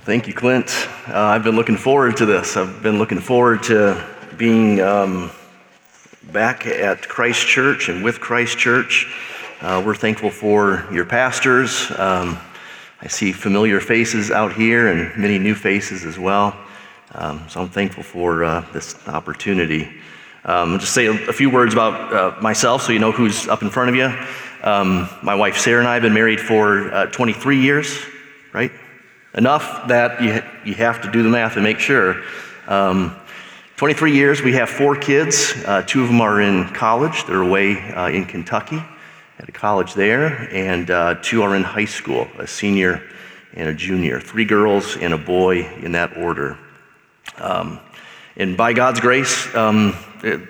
Thank you, Clint. Uh, I've been looking forward to this. I've been looking forward to being um, back at Christ Church and with Christ Church. Uh, we're thankful for your pastors. Um, I see familiar faces out here and many new faces as well. Um, so I'm thankful for uh, this opportunity. Um, just say a, a, few words about uh, myself so you know who's up in front of you. Um, my wife Sarah and I have been married for uh, 23 years, right? Enough that you, you have to do the math and make sure. Um, 23 years, we have four kids. Uh, two of them are in college, they're away uh, in Kentucky at a college there, and uh, two are in high school, a senior and a junior. Three girls and a boy in that order. Um, and by God's grace, um, it,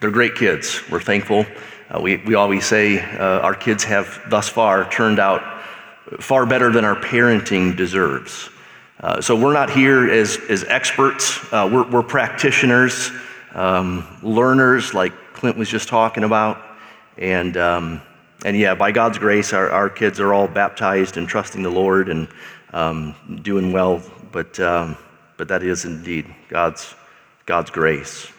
they're great kids. We're thankful. Uh, we, we always say uh, our kids have thus far turned out far better than our parenting deserves. Uh, so we're not here as, as experts, uh, we're, we're, practitioners, um, learners, like Clint was just talking about. And, um, and yeah, by God's grace, our, our kids are all baptized and trusting the Lord and um, doing well. But, um, but that is indeed God's, God's grace.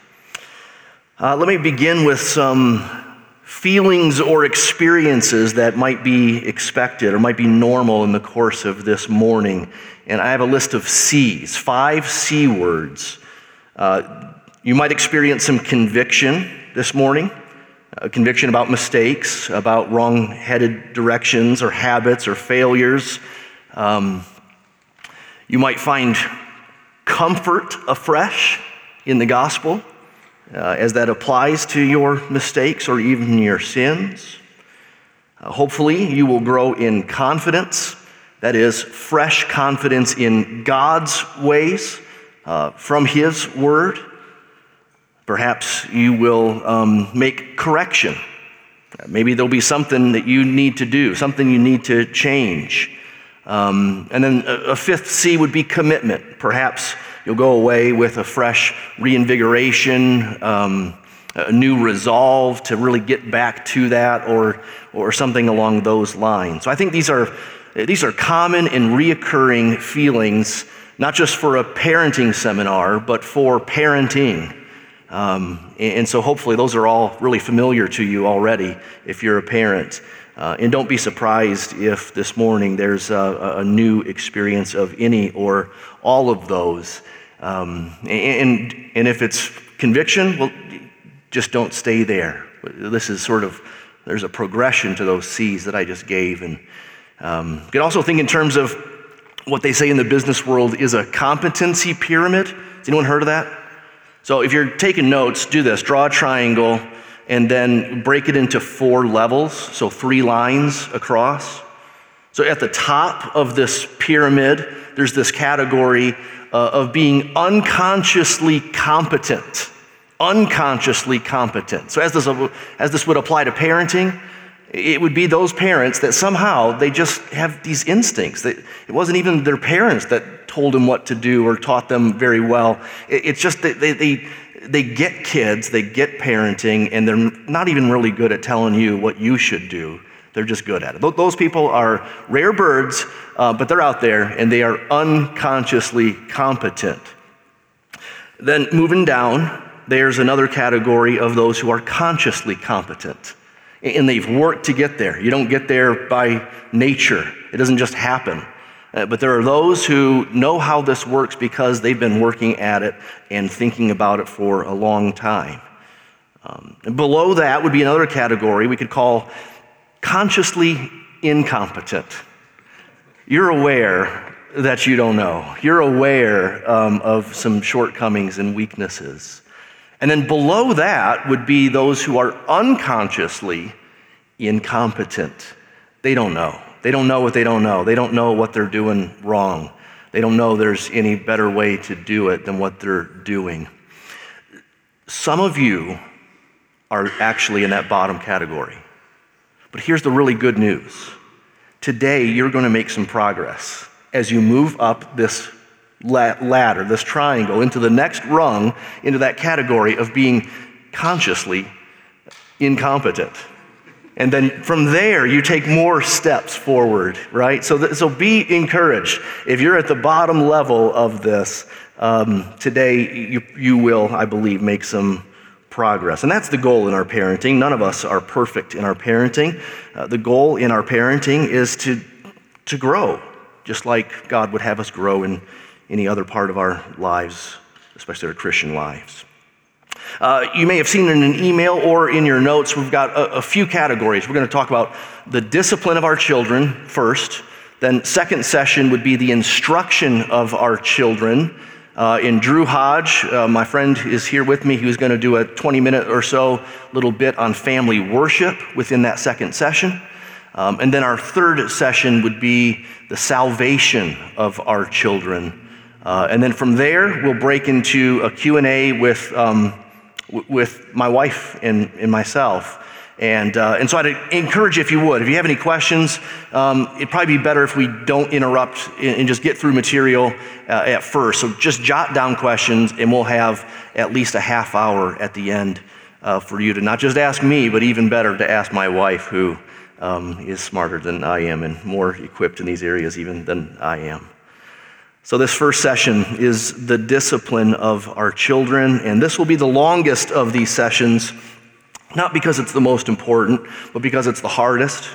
Uh, let me begin with some feelings or experiences that might be expected or might be normal in the course of this morning. And I have a list of C's, five C words. Uh, you might experience some conviction this morning, a conviction about mistakes, about wrong headed directions or habits or failures. Um, you might find comfort afresh in the gospel uh, as that applies to your mistakes or even your sins. Uh, hopefully, you will grow in confidence, that is, fresh confidence in God's ways uh, from His Word. Perhaps you will um, make correction. Maybe there'll be something that you need to do, something you need to change. Um, and then a, a fifth C would be commitment. Perhaps You'll go away with a fresh reinvigoration, um, a new resolve to really get back to that, or, or something along those lines. So I think these are, these are common and reoccurring feelings, not just for a parenting seminar, but for parenting. Um, and so hopefully those are all really familiar to you already if you're a parent. Uh, and don't be surprised if this morning there's a, a new experience of any or all of those. Um, and, and if it's conviction, well, just don't stay there. This is sort of, there's a progression to those C's that I just gave. And um, you can also think in terms of what they say in the business world is a competency pyramid. Has anyone heard of that? So if you're taking notes, do this draw a triangle and then break it into four levels, so three lines across. So at the top of this pyramid, there's this category uh, of being unconsciously competent. Unconsciously competent. So as this, as this would apply to parenting, it would be those parents that somehow they just have these instincts. That it wasn't even their parents that told them what to do or taught them very well. It's just that they, they, they get kids, they get parenting, and they're not even really good at telling you what you should do. They're just good at it. Those people are rare birds, uh, but they're out there and they are unconsciously competent. Then moving down, there's another category of those who are consciously competent. And they've worked to get there. You don't get there by nature, it doesn't just happen. Uh, but there are those who know how this works because they've been working at it and thinking about it for a long time. Um, below that would be another category we could call consciously incompetent. You're aware that you don't know, you're aware um, of some shortcomings and weaknesses. And then below that would be those who are unconsciously incompetent. They don't know. They don't know what they don't know. They don't know what they're doing wrong. They don't know there's any better way to do it than what they're doing. Some of you are actually in that bottom category. But here's the really good news. Today, you're going to make some progress as you move up this ladder, this triangle, into the next rung, into that category of being consciously incompetent. And then from there, you take more steps forward, right? So, th- so be encouraged. If you're at the bottom level of this, um, today you, you will, I believe, make some progress. And that's the goal in our parenting. None of us are perfect in our parenting. Uh, the goal in our parenting is to, to grow, just like God would have us grow in any other part of our lives, especially our Christian lives. Uh, you may have seen in an email or in your notes, we've got a, a few categories. We're going to talk about the discipline of our children first. Then, second session would be the instruction of our children. Uh, in Drew Hodge, uh, my friend is here with me. He was going to do a 20 minute or so little bit on family worship within that second session. Um, and then our third session would be the salvation of our children. Uh, and then from there, we'll break into a Q&A with um, with my wife and, and myself. And, uh, and so I'd encourage you, if you would, if you have any questions, um, it'd probably be better if we don't interrupt and, just get through material uh, at first. So just jot down questions, and we'll have at least a half hour at the end uh, for you to not just ask me, but even better to ask my wife, who um, is smarter than I am and more equipped in these areas even than I am. So, this first session is the discipline of our children, and this will be the longest of these sessions, not because it's the most important, but because it's the hardest.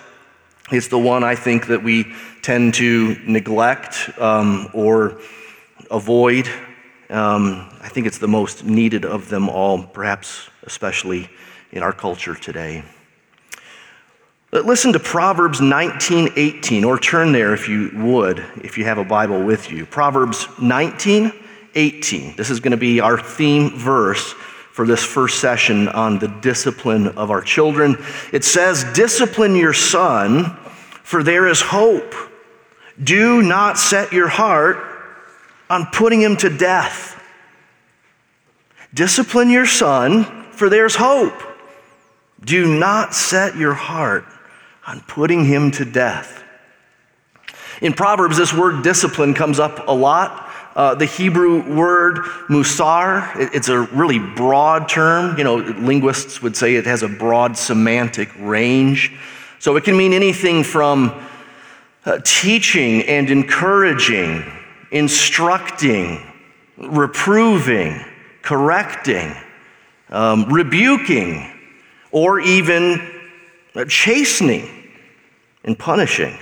It's the one I think that we tend to neglect um, or avoid. Um, I think it's the most needed of them all, perhaps especially in our culture today. Listen to Proverbs 19:18 or turn there if you would if you have a Bible with you. Proverbs 19:18. This is going to be our theme verse for this first session on the discipline of our children. It says, "Discipline your son, for there is hope. Do not set your heart on putting him to death. Discipline your son, for there's hope. Do not set your heart on putting him to death. In Proverbs, this word discipline comes up a lot. Uh, the Hebrew word musar, it's a really broad term. You know, linguists would say it has a broad semantic range. So it can mean anything from uh, teaching and encouraging, instructing, reproving, correcting, um, rebuking, or even chastening and punishing.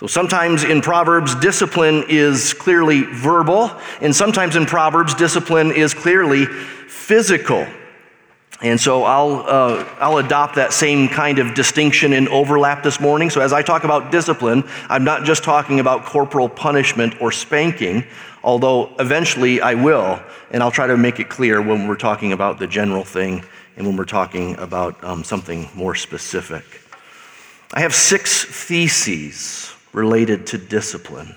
So sometimes in Proverbs, discipline is clearly verbal, and sometimes in Proverbs, discipline is clearly physical. And so I'll, uh, I'll adopt that same kind of distinction and overlap this morning. So as I talk about discipline, I'm not just talking about corporal punishment or spanking, although eventually I will, and I'll try to make it clear when we're talking about the general thing and when we're talking about um, something more specific. I have six theses related to discipline.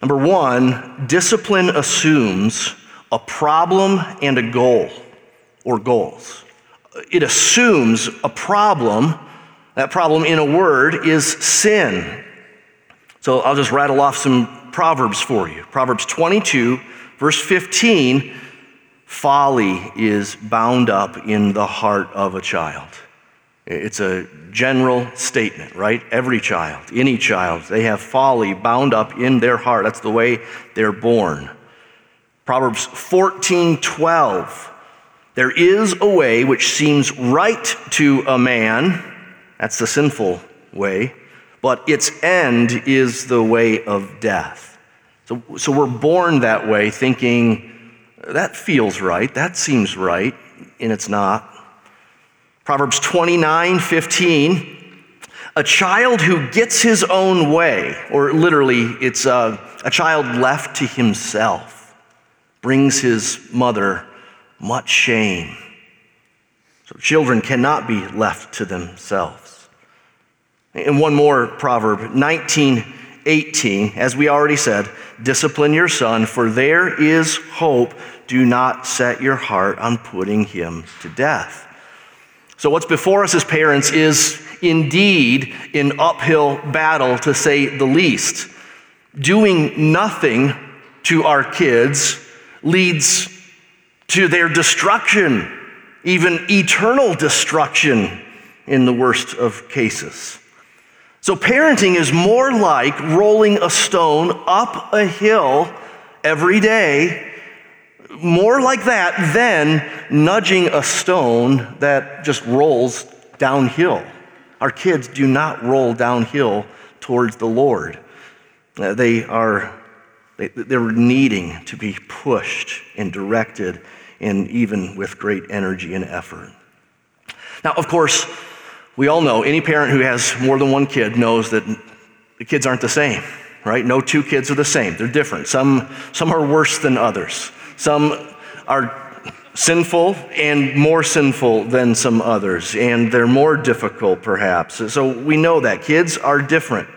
Number one, discipline assumes a problem and a goal or goals. It assumes a problem. That problem, in a word, is sin. So I'll just rattle off some Proverbs for you. Proverbs 22, verse 15 folly is bound up in the heart of a child. It's a general statement, right? Every child, any child, they have folly bound up in their heart. That's the way they're born. Proverbs 14 12. There is a way which seems right to a man, that's the sinful way, but its end is the way of death. So, so we're born that way, thinking, that feels right. That seems right. And it's not. Proverbs 29 15. A child who gets his own way, or literally, it's a, a child left to himself, brings his mother much shame. So children cannot be left to themselves. And one more proverb, 19 18, as we already said, discipline your son, for there is hope. Do not set your heart on putting him to death. So, what's before us as parents is indeed an uphill battle, to say the least. Doing nothing to our kids leads to their destruction, even eternal destruction in the worst of cases. So, parenting is more like rolling a stone up a hill every day, more like that than nudging a stone that just rolls downhill. Our kids do not roll downhill towards the Lord. Uh, they are they, they're needing to be pushed and directed, and even with great energy and effort. Now, of course, we all know any parent who has more than one kid knows that the kids aren't the same, right? No two kids are the same. They're different. Some, some are worse than others. Some are sinful and more sinful than some others, and they're more difficult perhaps. So we know that kids are different.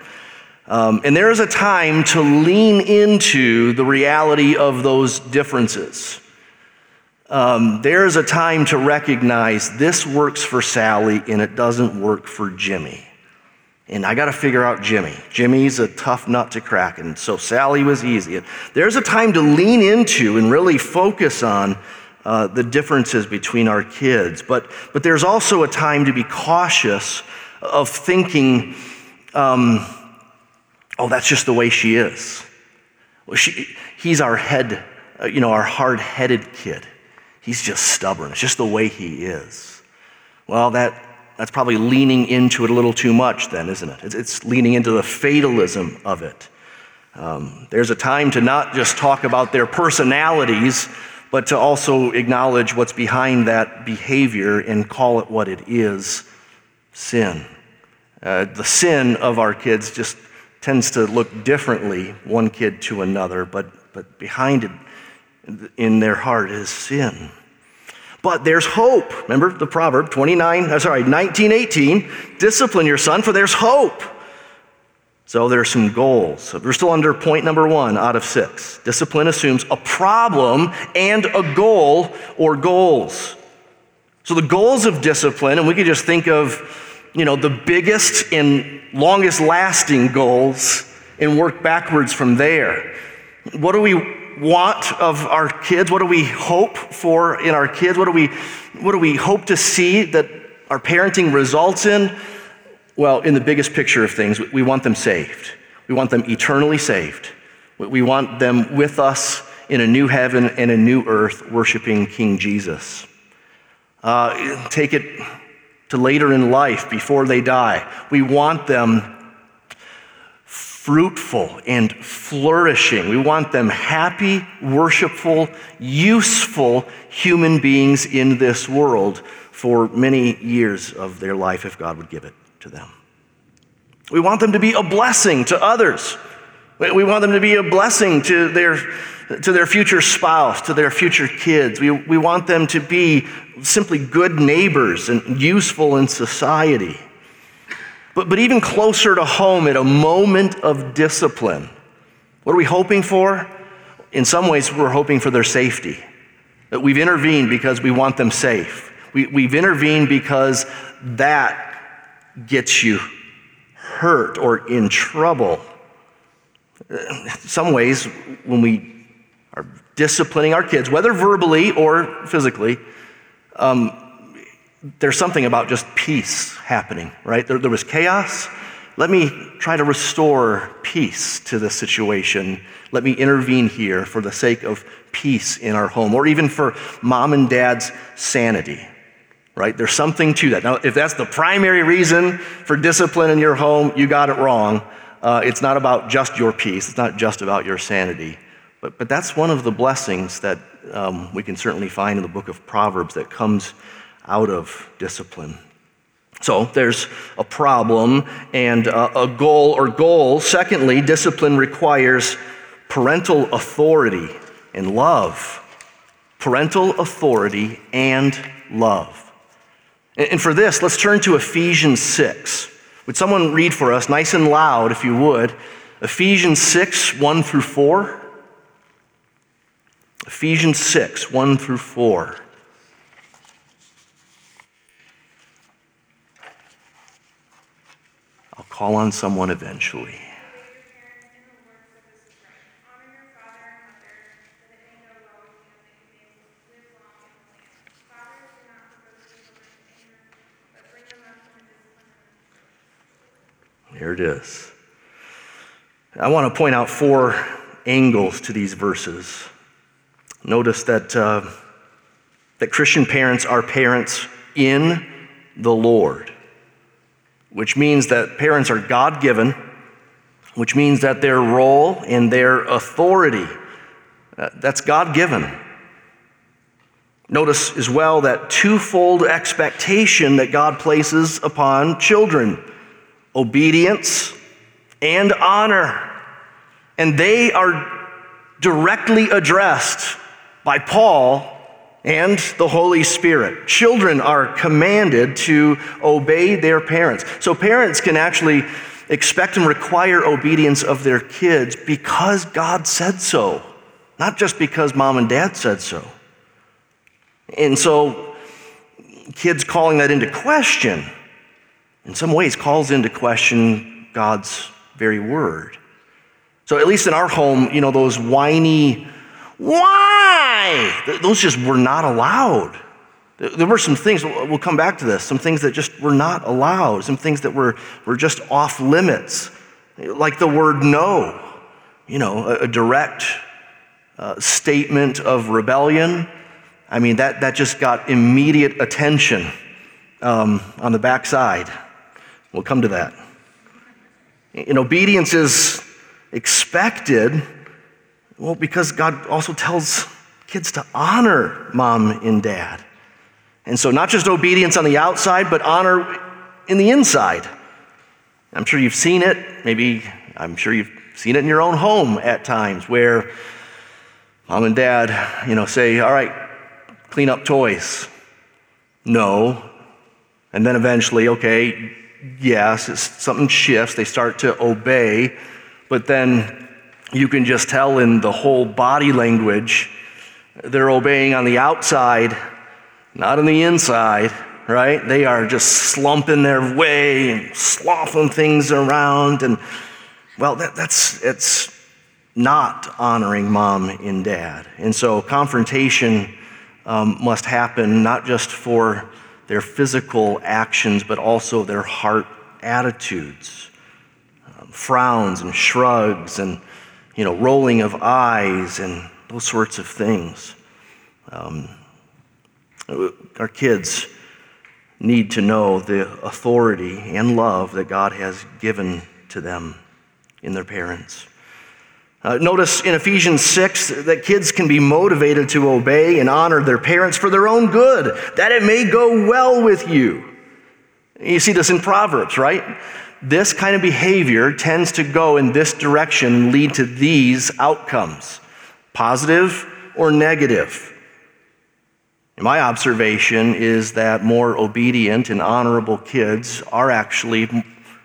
Um, and there is a time to lean into the reality of those differences um, there's a time to recognize this works for Sally and it doesn't work for Jimmy. And I got to figure out Jimmy. Jimmy's a tough nut to crack, and so Sally was easy. There's a time to lean into and really focus on uh, the differences between our kids, but, but there's also a time to be cautious of thinking, um, oh, that's just the way she is. Well, she, he's our head, uh, you know, our hard headed kid. He's just stubborn. It's just the way he is. Well, that, that's probably leaning into it a little too much, then, isn't it? It's, leaning into the fatalism of it. Um, there's a time to not just talk about their personalities, but to also acknowledge what's behind that behavior and call it what it is sin. Uh, the sin of our kids just tends to look differently, one kid to another, but, but behind it in their heart is sin. But there's hope. Remember the proverb 29, uh, sorry, 1918, discipline your son for there's hope. So there are some goals. We're still under point number one out of six. Discipline assumes a problem and a goal or goals. So the goals of discipline, and we could just think of, you know, the biggest and longest lasting goals and work backwards from there. What do we want of our kids? What do we hope for in our kids? What do we, what do we hope to see that our parenting results in? Well, in the biggest picture of things, we want them saved. We want them eternally saved. We want them with us in a new heaven and a new earth, worshiping King Jesus. Uh, take it to later in life, before they die. We want them fruitful and flourishing. We want them happy, worshipful, useful human beings in this world for many years of their life if God would give it to them. We want them to be a blessing to others. We want them to be a blessing to their, to their future spouse, to their future kids. We, we want them to be simply good neighbors and useful in society. But, but even closer to home, at a moment of discipline, what are we hoping for? In some ways, we're hoping for their safety. That we've intervened because we want them safe. We, we've intervened because that gets you hurt or in trouble. In some ways, when we are disciplining our kids, whether verbally or physically, um, there's something about just peace happening, right? There, there, was chaos. Let me try to restore peace to the situation. Let me intervene here for the sake of peace in our home, or even for mom and dad's sanity, right? There's something to that. Now, if that's the primary reason for discipline in your home, you got it wrong. Uh, it's not about just your peace, it's not just about your sanity. But, but that's one of the blessings that um, we can certainly find in the book of Proverbs that comes out of discipline. So there's a problem and uh, a goal or goals. Secondly, discipline requires parental authority and love. Parental authority and love. And for this, let's turn to Ephesians 6. Would someone read for us, nice and loud, if you would, Ephesians 6, 1 through 4? Ephesians 6, 1 through 4. Call on someone eventually. Here it is. I want to point out four angles to these verses. Notice that, uh, that Christian parents are parents in the Lord, which means that parents are God given, which means that their role and their authority, uh, that's God given. Notice as well that twofold expectation that God places upon children obedience and honor. And they are directly addressed by Paul and the Holy Spirit. Children are commanded to obey their parents. So parents can actually expect and require obedience of their kids because God said so, not just because mom and dad said so. And so kids calling that into question in some ways calls into question God's very word. So at least in our home, you know, those whiny why? Those just were not allowed. There were some things, we'll come back to this, some things that just were not allowed, some things that were, were just off limits, like the word no, you know, a, a direct uh, statement of rebellion. I mean, that, that just got immediate attention um, on the backside. We'll come to that. And obedience is expected well, because God also tells kids to honor mom and dad. And so, not just obedience on the outside, but honor in the inside. I'm sure you've seen it. Maybe I'm sure you've seen it in your own home at times where mom and dad, you know, say, All right, clean up toys. No. And then eventually, okay, yes, something shifts. They start to obey. But then you can just tell in the whole body language they're obeying on the outside, not on the inside, right? They are just slumping their way and sloughing things around. And, well, that, that's, it's not honoring mom and dad. And so confrontation um, must happen not just for their physical actions, but also their heart attitudes. Um, frowns and shrugs and you know, rolling of eyes and those sorts of things. Um, our kids need to know the authority and love that God has given to them in their parents. Uh, notice in Ephesians 6 that kids can be motivated to obey and honor their parents for their own good, that it may go well with you. You see this in Proverbs, right? This kind of behavior tends to go in this direction and lead to these outcomes positive or negative. my observation is that more obedient and honorable kids are actually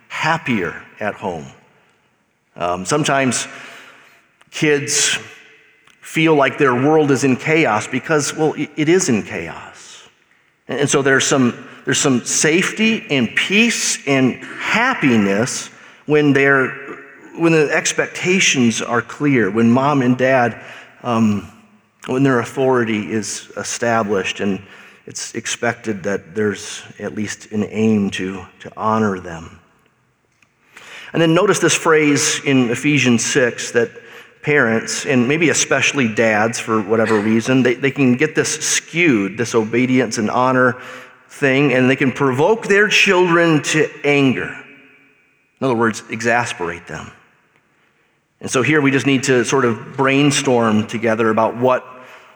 happier at home. Um, sometimes kids feel like their world is in chaos because, well, it is in chaos. And so there's some there's some safety and peace and happiness when, they're, when the expectations are clear, when mom and dad, um, when their authority is established and it's expected that there's at least an aim to, to honor them. And then notice this phrase in Ephesians 6 that parents, and maybe especially dads for whatever reason, they, they can get this skewed, this obedience and honor thing, and they can provoke their children to anger. In other words, exasperate them. And so here we just need to sort of brainstorm together about what,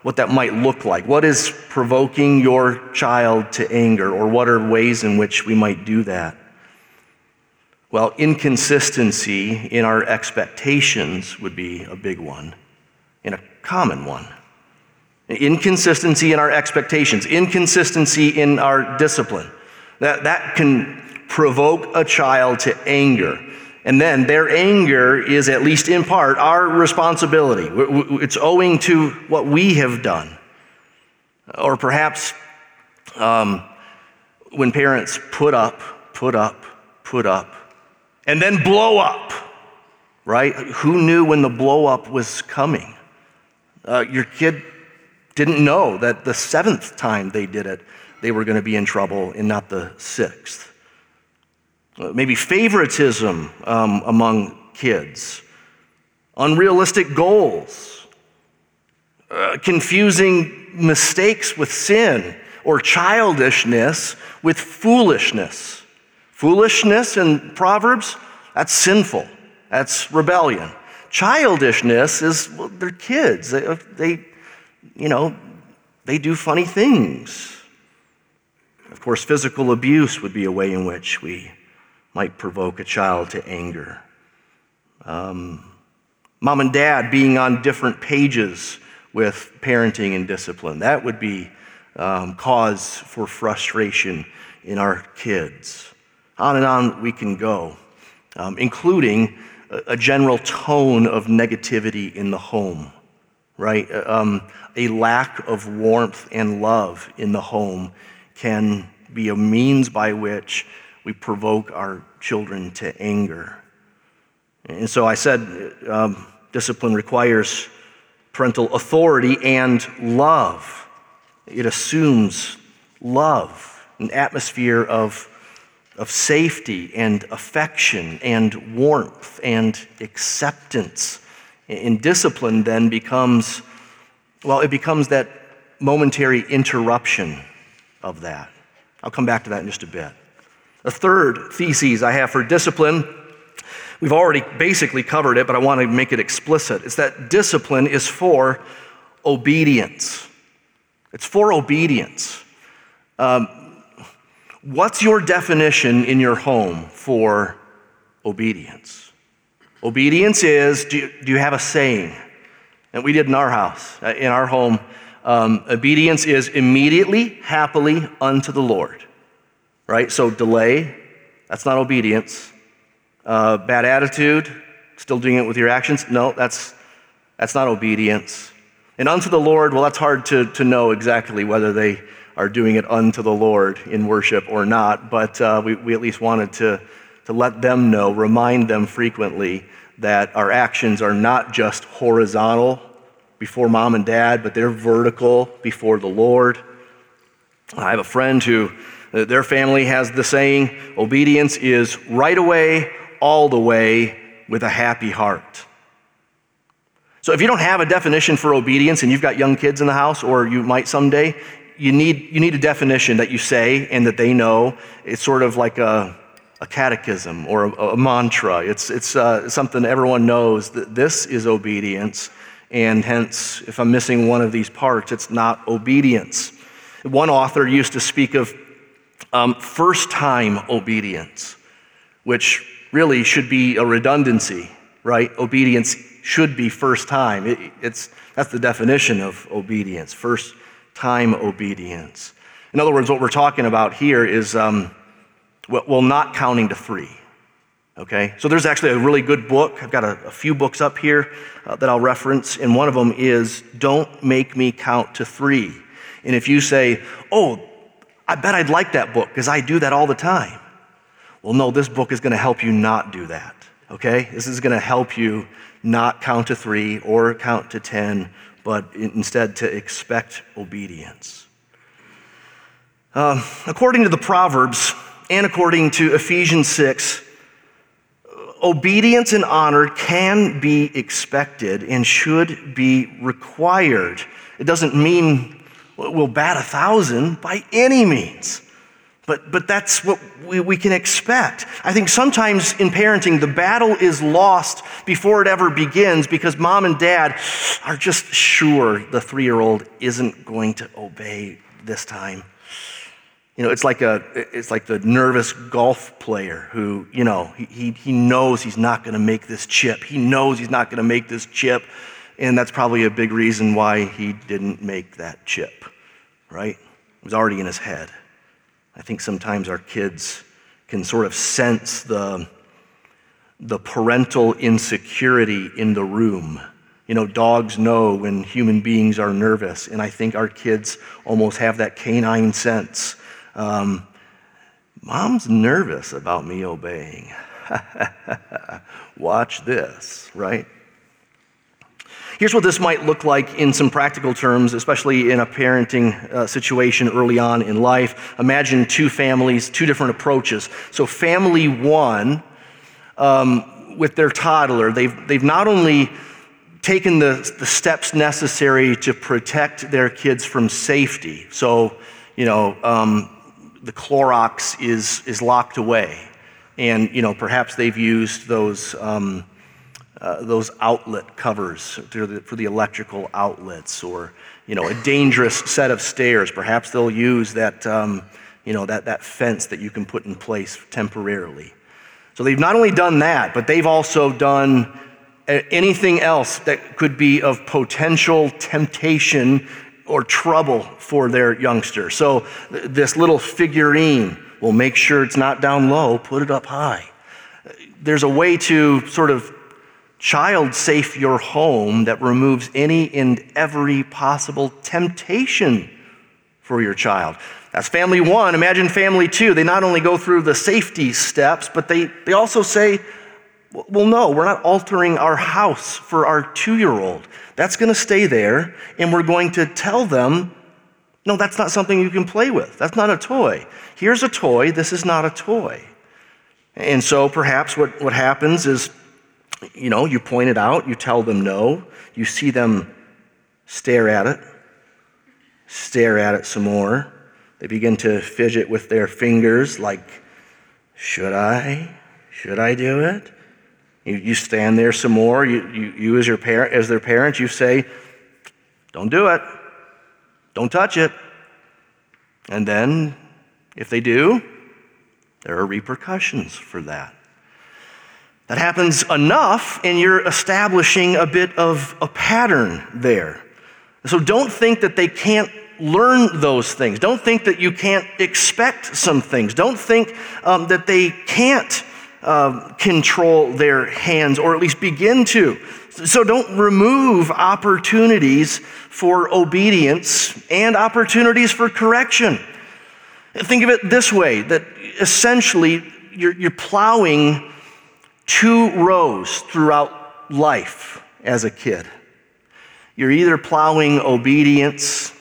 what that might look like. What is provoking your child to anger, or what are ways in which we might do that? Well, inconsistency in our expectations would be a big one and a common one. Inconsistency in our expectations, inconsistency in our discipline. That, that can provoke a child to anger. And then their anger is, at least in part, our responsibility. It's owing to what we have done. Or perhaps um, when parents put up, put up, put up, and then blow up, right? Who knew when the blow up was coming? Uh, your kid didn't know that the seventh time they did it, they were going to be in trouble and not the sixth. uh, maybe favoritism um, among kids, unrealistic goals, uh, confusing mistakes with sin, or childishness with foolishness. Foolishness in Proverbs, that's sinful, that's rebellion. Childishness is, well, they're kids. They, they, you know, they do funny things. Of course, physical abuse would be a way in which we might provoke a child to anger. Um, mom and dad being on different pages with parenting and discipline, that would be um, cause for frustration in our kids. On and on we can go, um, including a, a, general tone of negativity in the home, right? Uh, um, a lack of warmth and love in the home can be a means by which we provoke our children to anger. And so I said um, discipline requires parental authority and love. It assumes love, an atmosphere of, of safety and affection and warmth and acceptance. And discipline then becomes, well, it becomes that momentary interruption of that. I'll come back to that in just a bit. A third thesis I have for discipline, we've already basically covered it, but I want to make it explicit. It's that discipline is for obedience. It's for obedience. Um, what's your definition in your home for obedience? Obedience is do you, do you have a saying? And we did in our house, uh, in our home. Um, obedience is immediately, happily unto the Lord. Right? So delay, that's not obedience. Uh, bad attitude, still doing it with your actions? No, that's, that's not obedience. And unto the Lord, well, that's hard to, to know exactly whether they are doing it unto the Lord in worship or not, but uh, we, we at least wanted to, to let them know, remind them frequently that our actions are not just horizontal before mom and dad, but they're vertical before the Lord. I have a friend who, uh, their family has the saying, obedience is right away, all the way, with a happy heart. So if you don't have a definition for obedience and you've got young kids in the house, or you might someday, you need, you need a definition that you say and that they know. It's sort of like a, a catechism or a, a mantra. It's, it's uh, something everyone knows that this is obedience, and hence, if I'm missing one of these parts, it's not obedience. One author used to speak of um, first time obedience, which really should be a redundancy, right? Obedience should be first time. It, it's, that's the definition of obedience, first time obedience. In other words, what we're talking about here is, um, well, not counting to three. Okay? So there's actually a really good book. I've got a, a few books up here uh, that I'll reference, and one of them is Don't Make Me Count to Three. And if you say, Oh, I bet I'd like that book because I do that all the time. Well, no, this book is going to help you not do that. Okay? This is going to help you not count to three or count to ten, but instead to expect obedience. Uh, according to the Proverbs and according to Ephesians 6, obedience and honor can be expected and should be required. It doesn't mean we'll bat a thousand by any means. But, but that's what we, we can expect. I think sometimes in parenting, the battle is lost before it ever begins because mom and dad are just sure the three year old isn't going to obey this time. You know, it's like, a, it's like the nervous golf player who, you know, he, he knows he's not going to make this chip. He knows he's not going to make this chip. And that's probably a big reason why he didn't make that chip, right? It was already in his head. I think sometimes our kids can sort of sense the, the parental insecurity in the room. You know, dogs know when human beings are nervous, and I think our kids almost have that canine sense. Um, Mom's nervous about me obeying. Watch this, right? Here's what this might look like in some practical terms, especially in a parenting uh, situation early on in life. Imagine two families, two different approaches. So, family one, um, with their toddler, they've, they've not only taken the, the steps necessary to protect their kids from safety. So, you know, um, the Clorox is, is locked away. And, you know, perhaps they've used those. Um, uh, those outlet covers for the, for the electrical outlets or you know a dangerous set of stairs. Perhaps they'll use that um, you know that, that fence that you can put in place temporarily. So they've not only done that but they've also done uh, anything else that could be of potential temptation or trouble for their youngster. So this little figurine will make sure it's not down low put it up high. There's a way to sort of child safe your home that removes any and every possible temptation for your child. That's family one. Imagine family two. They not only go through the safety steps, but they, they also say, well, no, we're not altering our house for our two year old. That's going to stay there, and we're going to tell them, no, that's not something you can play with. That's not a toy. Here's a toy, this is not a toy. And so perhaps what, what happens is you know, you point it out, you tell them no, you see them stare at it, stare at it some more. They begin to fidget with their fingers, like, should I? Should I do it? You, you stand there some more. You, you, you as, your parent, as their parent, you say, don't do it. Don't touch it. And then, if they do, there are repercussions for that. That happens enough, and you're establishing a bit of a pattern there. So don't think that they can't learn those things. Don't think that you can't expect some things. Don't think um, that they can't uh, control their hands, or at least begin to. So don't remove opportunities for obedience and opportunities for correction. Think of it this way that essentially you're, you're plowing two rows throughout life as a kid. You're either plowing obedience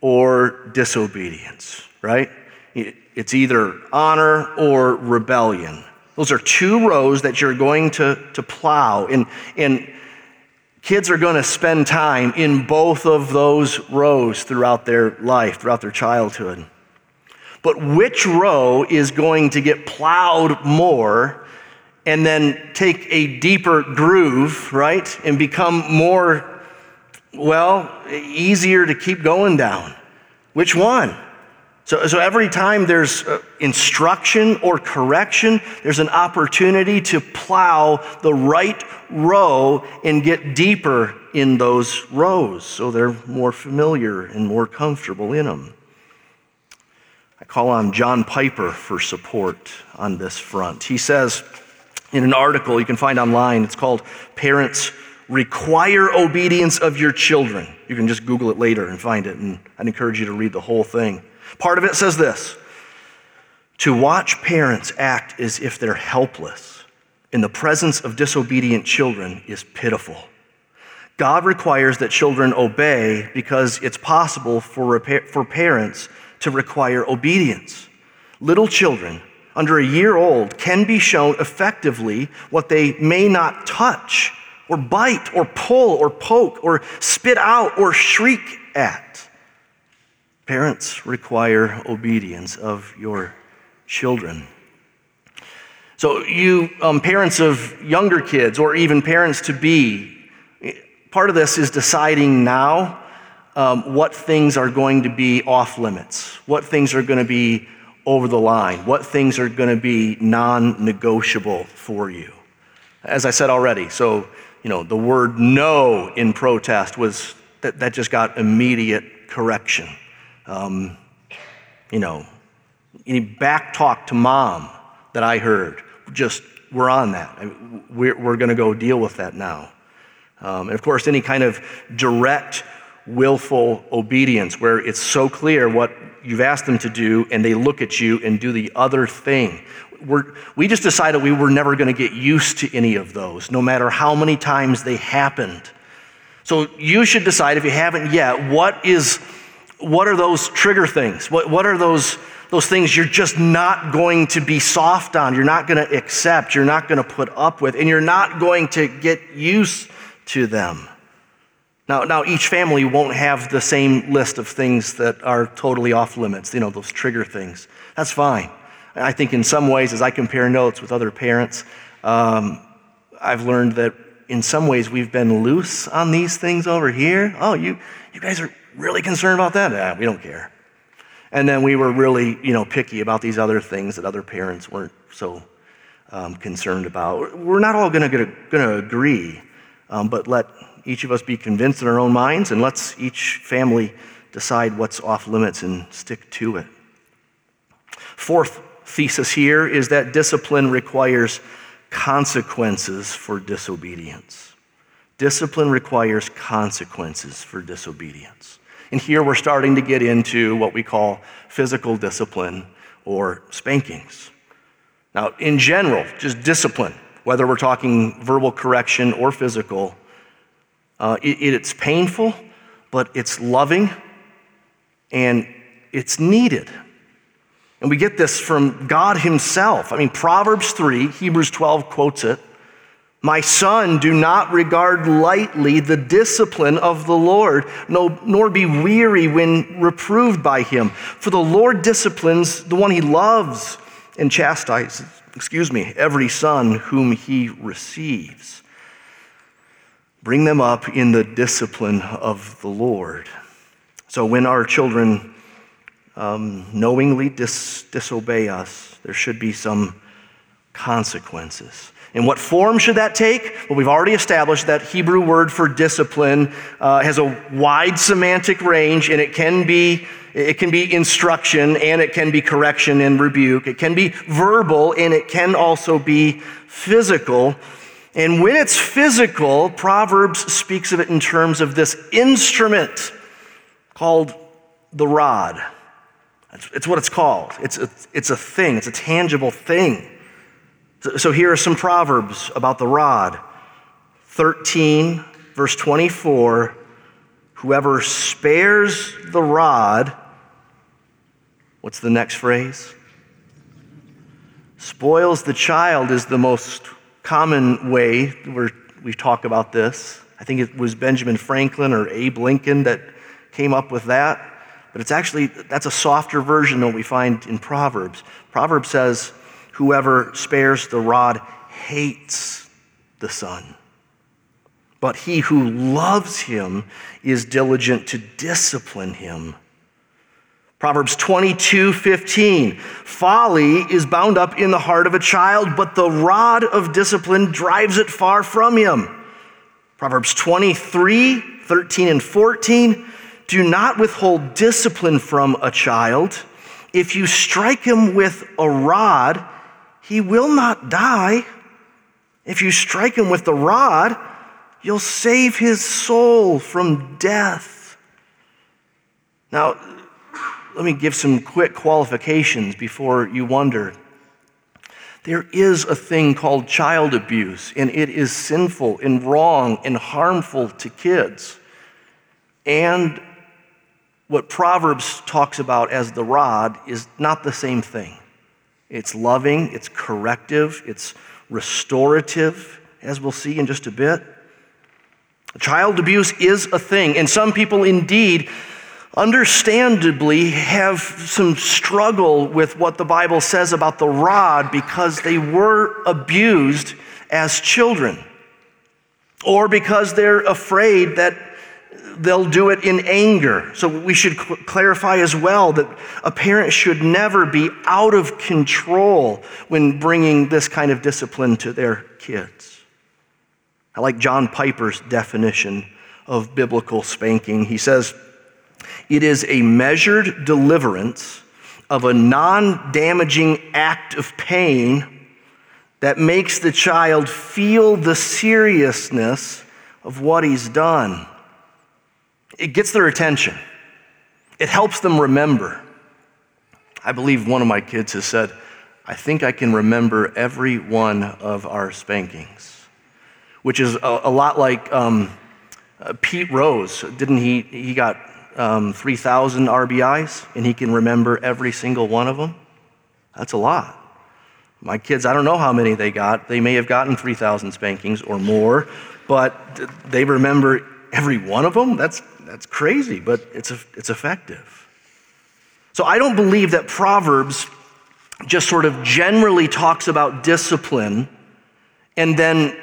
or disobedience, right? It's either honor or rebellion. Those are two rows that you're going to, to plow. And, and kids are going to spend time in both of those rows throughout their life, throughout their childhood. But which row is going to get plowed more and then take a deeper groove, right? And become more, well, easier to keep going down. Which one? So, so every time there's uh, instruction or correction, there's an opportunity to plow the right row and get deeper in those rows so they're more familiar and more comfortable in them. I call on John Piper for support on this front. He says, in an article you can find online. It's called Parents Require Obedience of Your Children. You can just Google it later and find it, and I'd encourage you to read the whole thing. Part of it says this To watch parents act as if they're helpless in the presence of disobedient children is pitiful. God requires that children obey because it's possible for, for parents to require obedience. Little children under a year old can be shown effectively what they may not touch or bite or pull or poke or spit out or shriek at. Parents require obedience of your children. So, you um, parents of younger kids or even parents to be, part of this is deciding now um, what things are going to be off limits, what things are going to be over the line, what things are going to be non negotiable for you. As I said already, so, you know, the word no in protest was that, that just got immediate correction. Um, you know, any back talk to mom that I heard, just we're on that. We're, we're going to go deal with that now. Um, and of course, any kind of direct, willful obedience where it's so clear what you've asked them to do, and they look at you and do the other thing. We're, we just decided we were never going to get used to any of those, no matter how many times they happened. So you should decide if you haven't yet, what is what are those trigger things? What, what are those, those things you're just not going to be soft on, you're not going to accept, you're not going to put up with, and you're not going to get used to them? Now, now, each family won't have the same list of things that are totally off limits, you know, those trigger things. That's fine. I think in some ways, as I compare notes with other parents, um, I've learned that in some ways we've been loose on these things over here. Oh, you, you guys are really concerned about that? Nah, we don't care. And then we were really, you know, picky about these other things that other parents weren't so um, concerned about. We're not all going to agree, um, but let each of us be convinced in our own minds, and let's each family decide what's off limits and stick to it. Fourth thesis here is that discipline requires consequences for disobedience. Discipline requires consequences for disobedience. And here we're starting to get into what we call physical discipline or spankings. Now, in general, just discipline, whether we're talking verbal correction or physical, uh, it, it's painful, but it's loving and it's needed. And we get this from God Himself. I mean, Proverbs 3, Hebrews 12 quotes it. My son, do not regard lightly the discipline of the Lord, no, nor be weary when reproved by him. For the Lord disciplines the one he loves and chastises, excuse me, every son whom he receives. Bring them up in the discipline of the Lord. So when our children um, knowingly dis- disobey us, there should be some consequences. And what form should that take? Well, we've already established that Hebrew word for discipline uh, has a wide semantic range, and it can be it can be instruction, and it can be correction and rebuke. It can be verbal, and it can also be physical. And when it's physical, Proverbs speaks of it in terms of this instrument called the rod. It's, what it's called. It's a, it's a thing. It's a tangible thing. So here are some proverbs about the rod 13, verse 24 Whoever spares the rod, what's the next phrase? Spoils the child is the most common way where we talk about this. I think it was Benjamin Franklin or Abe Lincoln that came up with that. But it's actually, that's a softer version than what we find in Proverbs. Proverbs says, Whoever spares the rod hates the son. But he who loves him is diligent to discipline him. Proverbs 22 15. Folly is bound up in the heart of a child, but the rod of discipline drives it far from him. Proverbs 23 13 and 14. Do not withhold discipline from a child. If you strike him with a rod, he will not die. If you strike him with the rod, you'll save his soul from death. Now, let me give some quick qualifications before you wonder. There is a thing called child abuse, and it is sinful and wrong and harmful to kids. And what Proverbs talks about as the rod is not the same thing. It's loving, it's corrective, it's restorative, as we'll see in just a bit. Child abuse is a thing, and some people indeed, understandably, have some struggle with what the Bible says about the rod because they were abused as children, or because they're afraid that they'll do it in anger. So we should cl- clarify as well that a parent should never be out of control when bringing this kind of discipline to their kids. I like John Piper's definition of biblical spanking. He says, it is a measured deliverance of a non damaging act of pain that makes the child feel the seriousness of what he's done it gets their attention, it helps them remember. I believe one of my kids has said, I think I can remember every one of our spankings, which is a, a lot like um, Uh, Pete Rose, didn't he? He got um, 3,000 RBIs and he can remember every single one of them. That's a lot. My kids, I don't know how many they got. They may have gotten 3,000 spankings or more, but they remember every one of them. That's, that's crazy, but it's, it's effective. So I don't believe that Proverbs just sort of generally talks about discipline and then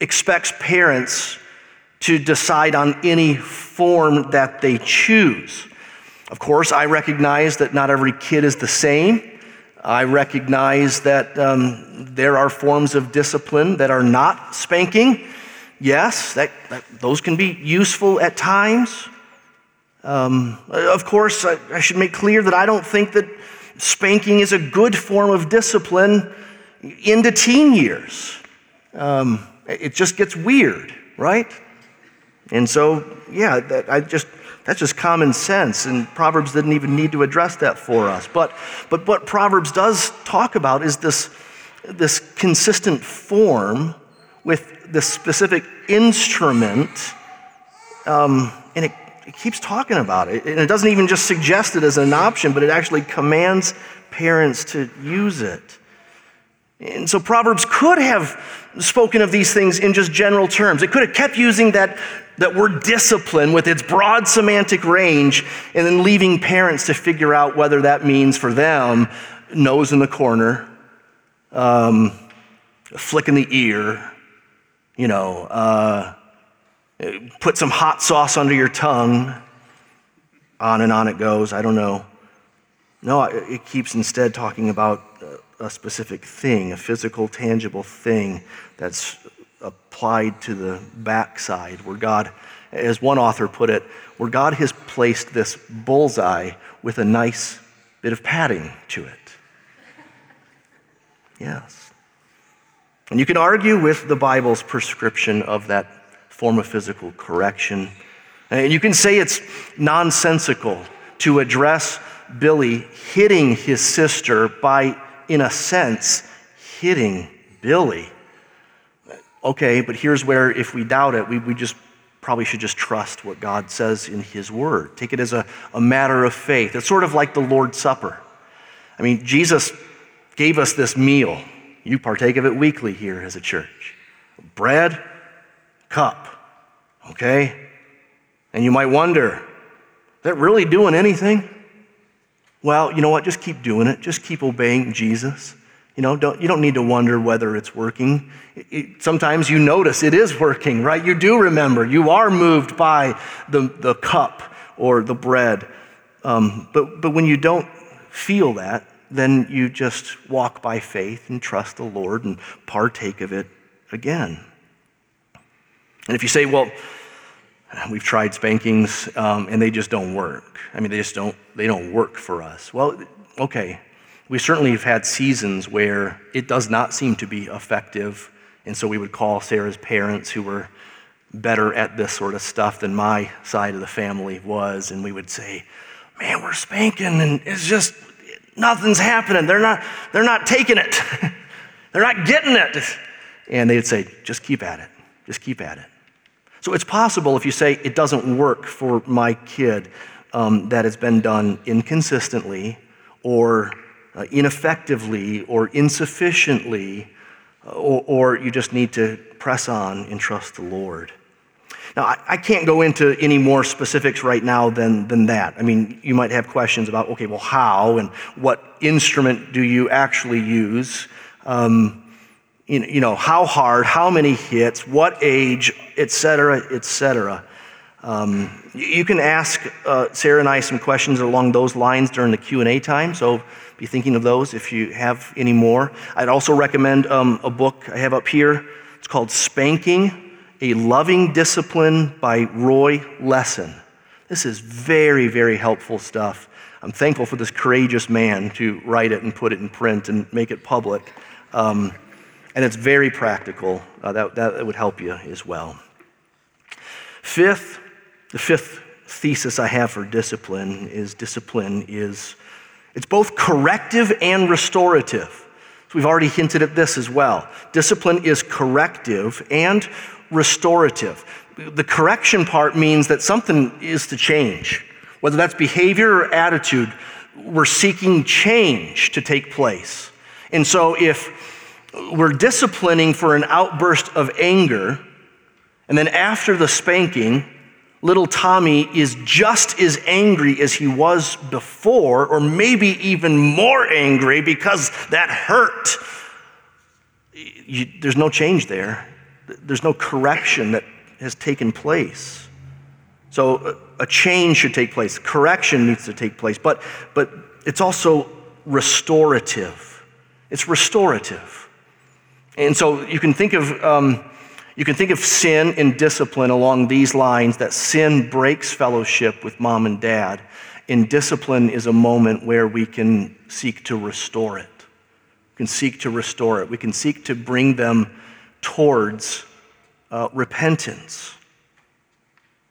expects parents to decide on any form that they choose. Of course, I recognize that not every kid is the same. I recognize that um, there are forms of discipline that are not spanking. Yes, that, that those can be useful at times. Um, of course, I, I should make clear that I don't think that spanking is a good form of discipline into teen years. Um, it just gets weird, right? And so, yeah, that, I just, that's just common sense, and Proverbs didn't even need to address that for us. But, but what Proverbs does talk about is this, this consistent form with this specific instrument, um, and it, it keeps talking about it. And it doesn't even just suggest it as an option, but it actually commands parents to use it. And so Proverbs could have spoken of these things in just general terms. It could have kept using that, that word discipline with its broad semantic range and then leaving parents to figure out whether that means for them nose in the corner, um, flick in the ear, you know, uh, put some hot sauce under your tongue. On and on it goes. I don't know. No, it keeps instead talking about a specific thing, a physical, tangible thing that's applied to the backside, where God, as one author put it, where God has placed this bullseye with a nice bit of padding to it. Yes. And you can argue with the Bible's prescription of that form of physical correction. And you can say it's nonsensical to address Billy hitting his sister by in a sense, hitting Billy. Okay, but here's where, if we doubt it, we, we just probably should just trust what God says in His Word. Take it as a, a matter of faith. It's sort of like the Lord's Supper. I mean, Jesus gave us this meal. You partake of it weekly here as a church bread, cup. Okay? And you might wonder, is that really doing anything? Well, you know what? Just keep doing it. Just keep obeying Jesus. You know, don't, you don't need to wonder whether it's working. It, it, sometimes you notice it is working, right? You do remember. You are moved by the, the cup or the bread. Um, but, but when you don't feel that, then you just walk by faith and trust the Lord and partake of it again. And if you say, well, we've tried spankings um, and they just don't work, I mean, they just don't, they don't work for us. Well, okay, we certainly have had seasons where it does not seem to be effective. And so we would call Sarah's parents who were better at this sort of stuff than my side of the family was. And we would say, man, we're spanking and it's just, nothing's happening. They're not, they're not taking it. they're not getting it. And they'd say, just keep at it. Just keep at it. So it's possible if you say it doesn't work for my kid, um, that it's been done inconsistently or uh, ineffectively or insufficiently, uh, or, or, you just need to press on and trust the Lord. Now, I, I, can't go into any more specifics right now than, than that. I mean, you might have questions about, okay, well, how and what instrument do you actually use? Um, you know, how hard, how many hits, what age, et cetera, et cetera. Um, you can ask uh, Sarah and I some questions along those lines during the Q&A time, so be thinking of those if you have any more. I'd also recommend um, a book I have up here. It's called Spanking, A Loving Discipline by Roy Lessin. This is very, very helpful stuff. I'm thankful for this courageous man to write it and put it in print and make it public. Um, and it's very practical. Uh, that, that would help you as well. Fifth, the fifth thesis I have for discipline is discipline is it's both corrective and restorative. So we've already hinted at this as well. Discipline is corrective and restorative. the correction part means that something is to change, whether that's behavior or attitude. We're seeking change to take place. And so if we're disciplining for an outburst of anger, and then after the spanking, little Tommy is just as angry as he was before, or maybe even more angry because that hurt. You, there's no change there. There's no correction that has taken place. So a change should take place. Correction needs to take place, but, but it's also restorative. It's restorative. And so you can think of um, you can think of sin and discipline along these lines that sin breaks fellowship with mom and dad, and discipline is a moment where we can seek to restore it. We can seek to restore it. We can seek to bring them towards uh, repentance.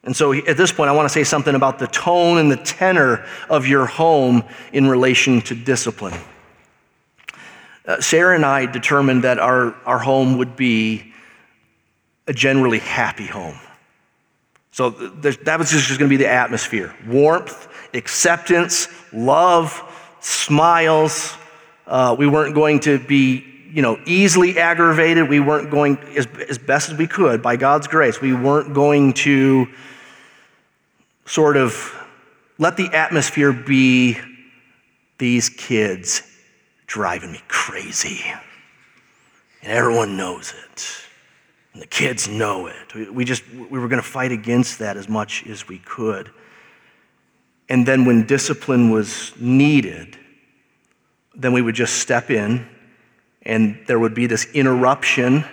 And so at this point, I want to say something about the tone and the tenor of your home in relation to discipline. Uh, Sarah and I determined that our, our home would be a generally happy home. So that was just going to be the atmosphere warmth, acceptance, love, smiles. Uh, we weren't going to be you know, easily aggravated. We weren't going, as, as best as we could, by God's grace, we weren't going to sort of let the atmosphere be these kids driving me crazy. And everyone knows it. And the kids know it. We just, we were going to fight against that as much as we could. And then when discipline was needed, then we would just step in and there would be this interruption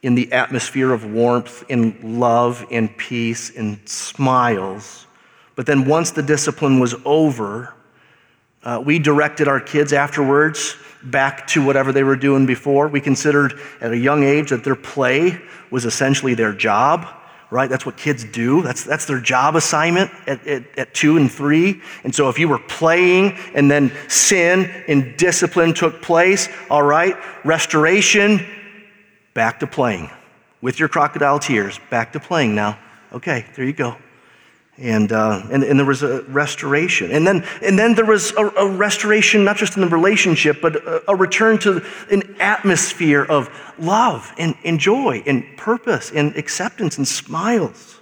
in the atmosphere of warmth and love and peace and smiles. But then once the discipline was over, uh, we directed our kids afterwards back to whatever they were doing before. We considered at a young age that their play was essentially their job, right? That's what kids do. That's, that's their job assignment at, at, at two and three. And so if you were playing and then sin and discipline took place, all right, restoration, back to playing. With your crocodile tears, back to playing now. Okay, there you go. And, uh, and, and, there was a restoration. And then, and then there was a, a restoration, not just in the relationship, but a, a, return to an atmosphere of love and, and joy and purpose and acceptance and smiles.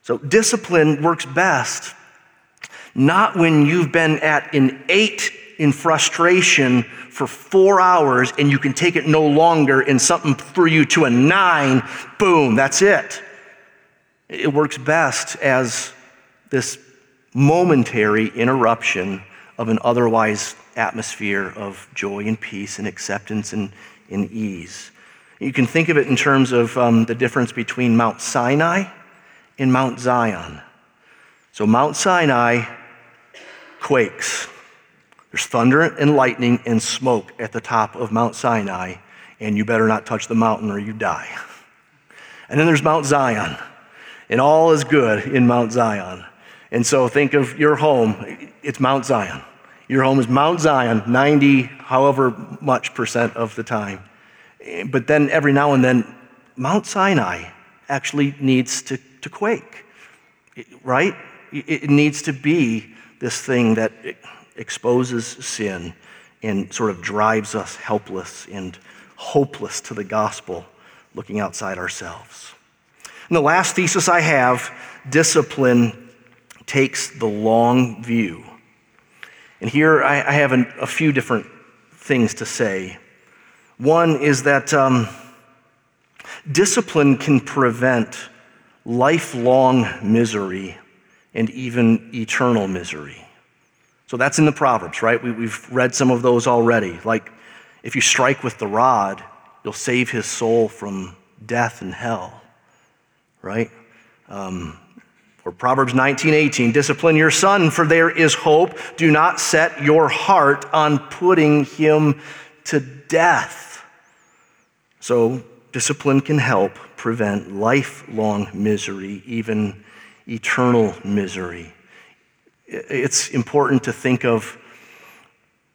So, discipline works best not when you've been at an eight in frustration for four hours and you can take it no longer and something threw you to a nine, boom, that's it. It works best as this momentary interruption of an otherwise atmosphere of joy and peace and acceptance and, and ease. You can think of it in terms of um, the difference between Mount Sinai and Mount Zion. So, Mount Sinai quakes. There's thunder and lightning and smoke at the top of Mount Sinai, and you better not touch the mountain or you die. And then there's Mount Zion and all is good in Mount Zion. And so think of your home, it's Mount Zion. Your home is Mount Zion, 90, however much percent of the time. But then every now and then, Mount Sinai actually needs to, to quake, right? It needs to be this thing that exposes sin and sort of drives us helpless and hopeless to the gospel, looking outside ourselves. And the last thesis I have discipline takes the long view. And here I, I have an, a few different things to say. One is that um, discipline can prevent lifelong misery and even eternal misery. So that's in the Proverbs, right? We, we've read some of those already. Like, if you strike with the rod, you'll save his soul from death and hell right? Um, or Proverbs 19, 18, discipline your son, for there is hope. Do not set your heart on putting him to death. So, discipline can help prevent lifelong misery, even eternal misery. It's important to think of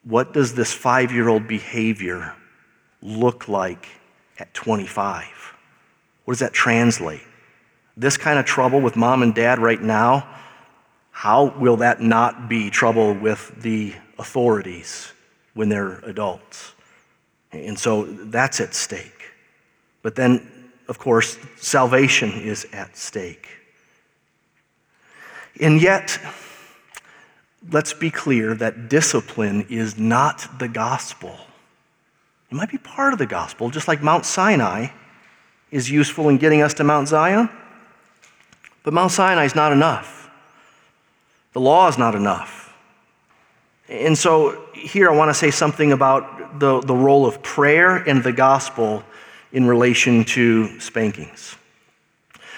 what does this five year old behavior look like at 25? What does that translate? This kind of trouble with mom and dad right now, how will that not be trouble with the authorities when they're adults? And so that's at stake. But then, of course, salvation is at stake. And yet, let's be clear that discipline is not the gospel. It might be part of the gospel, just like Mount Sinai is useful in getting us to Mount Zion. But Mount Sinai is not enough. The law is not enough. And so here I want to say something about the, the role of prayer and the gospel in relation to spankings.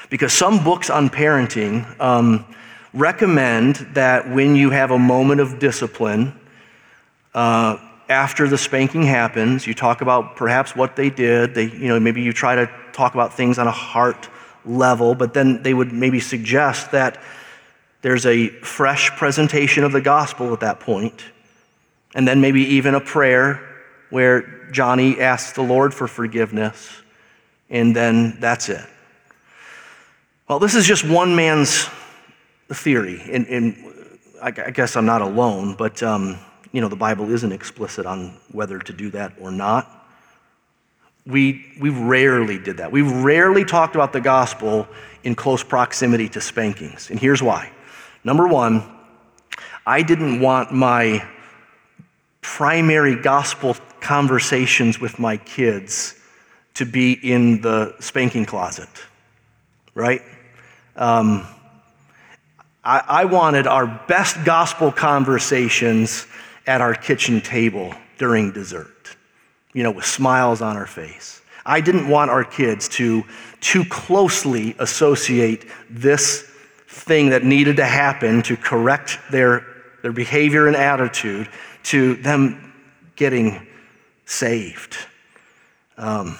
Because some books on parenting um, recommend that when you have a moment of discipline, uh, after the spanking happens, you talk about perhaps what they did. They, you know, maybe you try to talk about things on a heart level, but then they would maybe suggest that there's a fresh presentation of the gospel at that point, and then maybe even a prayer where Johnny asks the Lord for forgiveness, and then that's it. Well, this is just one man's theory, and, and I guess I'm not alone, but um, you know the Bible isn't explicit on whether to do that or not. We, we rarely did that. We rarely talked about the gospel in close proximity to spankings, and here's why. Number one, I didn't want my primary gospel conversations with my kids to be in the spanking closet, right? Um, I, I wanted our best gospel conversations at our kitchen table during dessert, you know, with smiles on our face. I didn't want our kids to too closely associate this thing that needed to happen to correct their, their behavior and attitude to them getting saved. Um,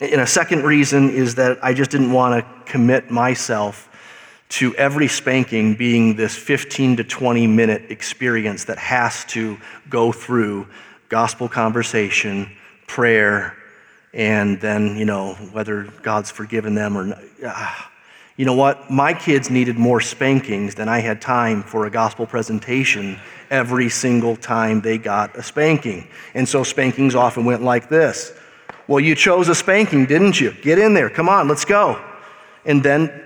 and a second reason is that I just didn't want to commit myself to every spanking being this 15 to 20 minute experience that has to go through gospel conversation, prayer, and then, you know, whether God's forgiven them or not. Ah. You know what? My kids needed more spankings than I had time for a gospel presentation every single time they got a spanking. And so spankings often went like this Well, you chose a spanking, didn't you? Get in there. Come on, let's go. And then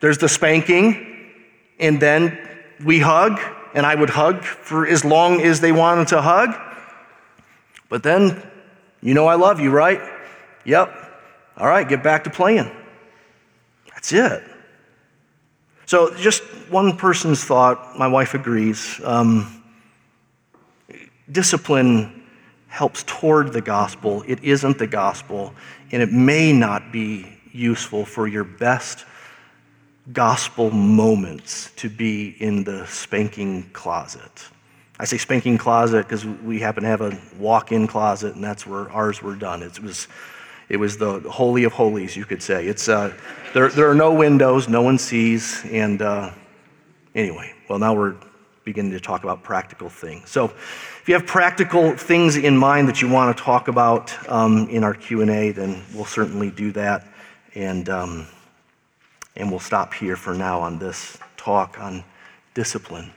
there's the spanking, and then we hug, and I would hug for as long as they wanted to hug. But then, you know I love you, right? Yep. All right, get back to playing. That's it. So, just one person's thought, my wife agrees. Um, discipline helps toward the gospel. It isn't the gospel, and it may not be useful for your best gospel moments to be in the spanking closet. I say spanking closet because we happen to have a walk in closet, and that's where ours were done. It was, it was the holy of holies, you could say. It's, uh, there, there are no windows, no one sees, and uh, anyway, well, now we're beginning to talk about practical things. So, if you have practical things in mind that you want to talk about um, in our Q&A, then we'll certainly do that. And um, and we'll stop here for now on this talk on discipline.